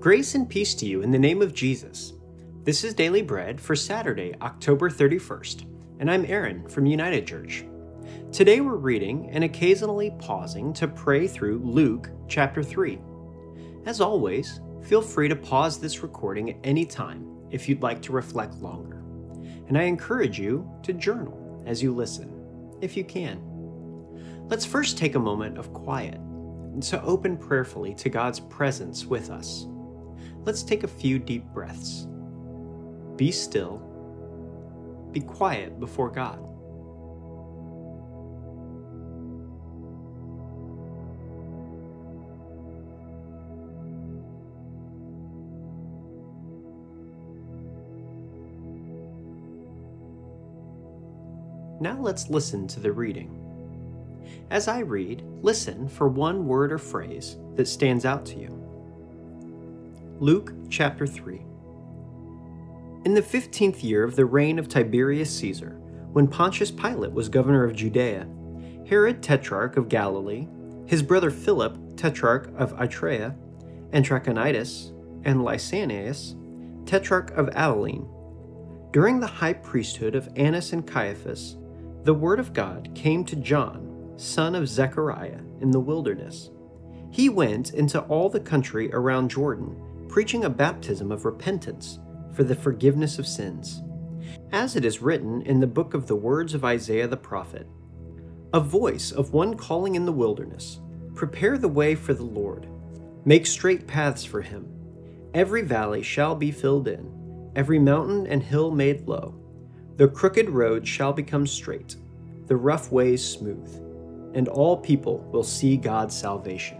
Grace and peace to you in the name of Jesus. This is Daily Bread for Saturday, October 31st, and I'm Aaron from United Church. Today we're reading and occasionally pausing to pray through Luke chapter 3. As always, feel free to pause this recording at any time if you'd like to reflect longer. And I encourage you to journal as you listen, if you can. Let's first take a moment of quiet to open prayerfully to God's presence with us let's take a few deep breaths. Be still. Be quiet before God. Now let's listen to the reading. As I read, listen for one word or phrase that stands out to you. Luke chapter 3. In the fifteenth year of the reign of Tiberius Caesar, when Pontius Pilate was governor of Judea, Herod tetrarch of Galilee, his brother Philip tetrarch of Ituraea, and Trachonitis, and Lysanias tetrarch of Abilene, during the high priesthood of Annas and Caiaphas, the word of God came to John, son of Zechariah, in the wilderness. He went into all the country around Jordan preaching a baptism of repentance for the forgiveness of sins. As it is written in the book of the words of Isaiah the prophet A voice of one calling in the wilderness, Prepare the way for the Lord, make straight paths for him. Every valley shall be filled in, every mountain and hill made low. The crooked road shall become straight, the rough ways smooth, and all people will see God's salvation.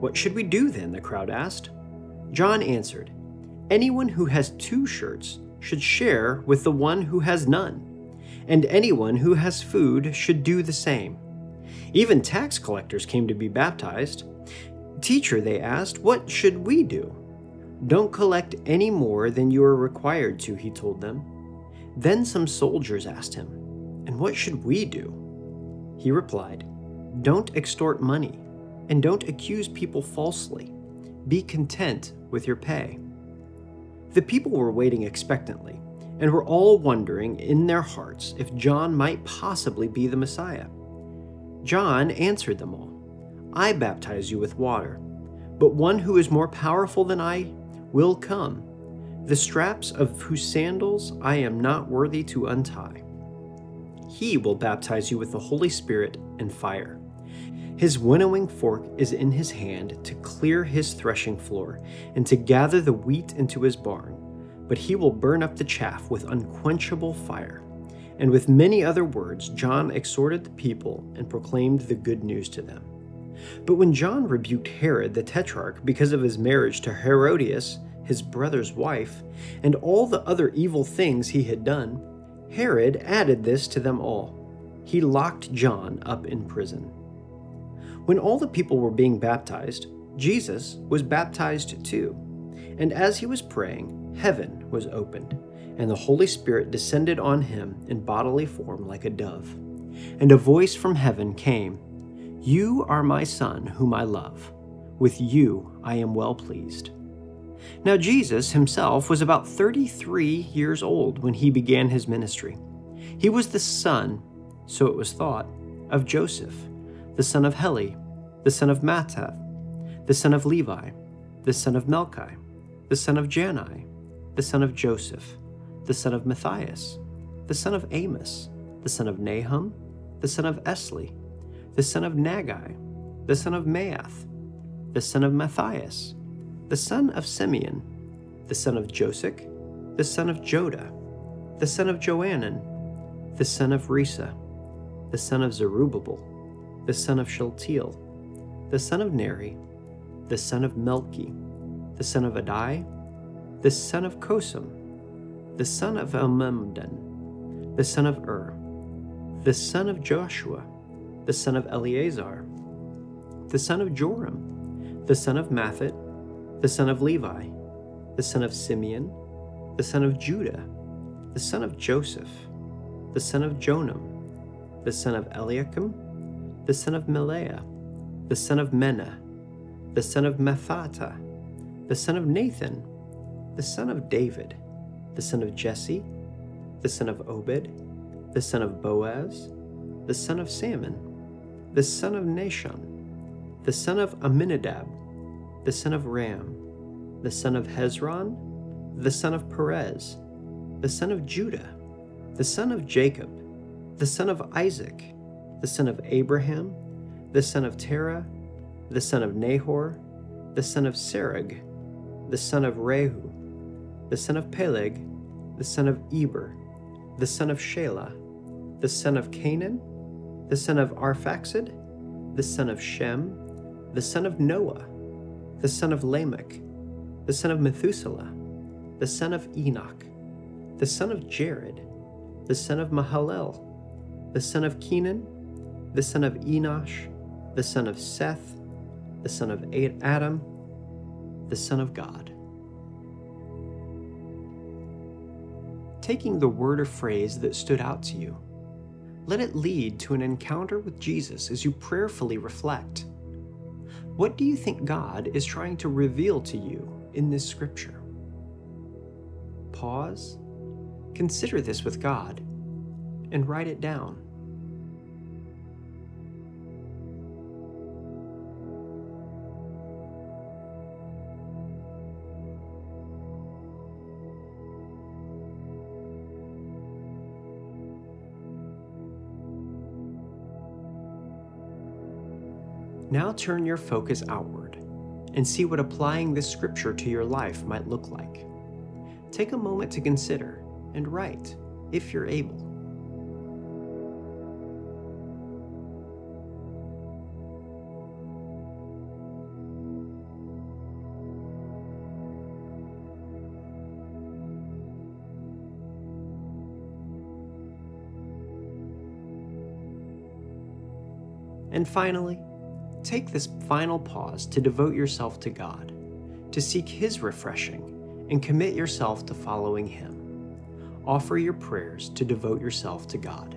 What should we do then? the crowd asked. John answered, Anyone who has two shirts should share with the one who has none, and anyone who has food should do the same. Even tax collectors came to be baptized. Teacher, they asked, what should we do? Don't collect any more than you are required to, he told them. Then some soldiers asked him, And what should we do? He replied, Don't extort money and don't accuse people falsely. Be content with your pay. The people were waiting expectantly, and were all wondering in their hearts if John might possibly be the Messiah. John answered them all I baptize you with water, but one who is more powerful than I will come, the straps of whose sandals I am not worthy to untie. He will baptize you with the Holy Spirit and fire. His winnowing fork is in his hand to clear his threshing floor and to gather the wheat into his barn, but he will burn up the chaff with unquenchable fire. And with many other words, John exhorted the people and proclaimed the good news to them. But when John rebuked Herod the tetrarch because of his marriage to Herodias, his brother's wife, and all the other evil things he had done, Herod added this to them all. He locked John up in prison. When all the people were being baptized, Jesus was baptized too. And as he was praying, heaven was opened, and the Holy Spirit descended on him in bodily form like a dove. And a voice from heaven came You are my Son, whom I love. With you I am well pleased. Now, Jesus himself was about 33 years old when he began his ministry. He was the son, so it was thought, of Joseph the son of Heli, the son of Matthat, the son of Levi, the son of Melchi, the son of Jannai, the son of Joseph, the son of Matthias, the son of Amos, the son of Nahum, the son of Esli, the son of Naggai, the son of Maath, the son of Matthias, the son of Simeon, the son of Josech, the son of Joda, the son of Joanan, the son of Rhesa, the son of Zerubbabel, the son of Shealtiel, the son of Neri, the son of Melchi, the son of Adai, the son of Cosam, the son of Elmadam, the son of Ur, the son of Joshua, the son of Eleazar, the son of Joram, the son of Matthat, the son of Levi, the son of Simeon, the son of Judah, the son of Joseph, the son of Jonam, the son of Eliakim, the son of Melea, the son of Menna, the son of Mattatha, the son of Nathan, the son of David, the son of Jesse, the son of Obed, the son of Boaz, the son of Salmon, the son of Nahshon, the son of Amminadab, the son of Ram, the son of Hezron, the son of Perez, the son of Judah, the son of Jacob, the son of Isaac, the son of Abraham, the son of Terah, the son of Nahor, the son of Serug, the son of Rehu, the son of Peleg, the son of Eber, the son of Shelah, the son of Cainan, the son of Arphaxad, the son of Shem, the son of Noah, the son of Lamech, the son of Methuselah, the son of Enoch, the son of Jared, the son of Mahalalel, the son of Kenan, the son of Enosh, the son of Seth, the son of Adam, the Son of God. Taking the word or phrase that stood out to you, let it lead to an encounter with Jesus as you prayerfully reflect. What do you think God is trying to reveal to you in this scripture? Pause, consider this with God, and write it down. Now turn your focus outward and see what applying this scripture to your life might look like. Take a moment to consider and write, if you're able. And finally, Take this final pause to devote yourself to God, to seek His refreshing, and commit yourself to following Him. Offer your prayers to devote yourself to God.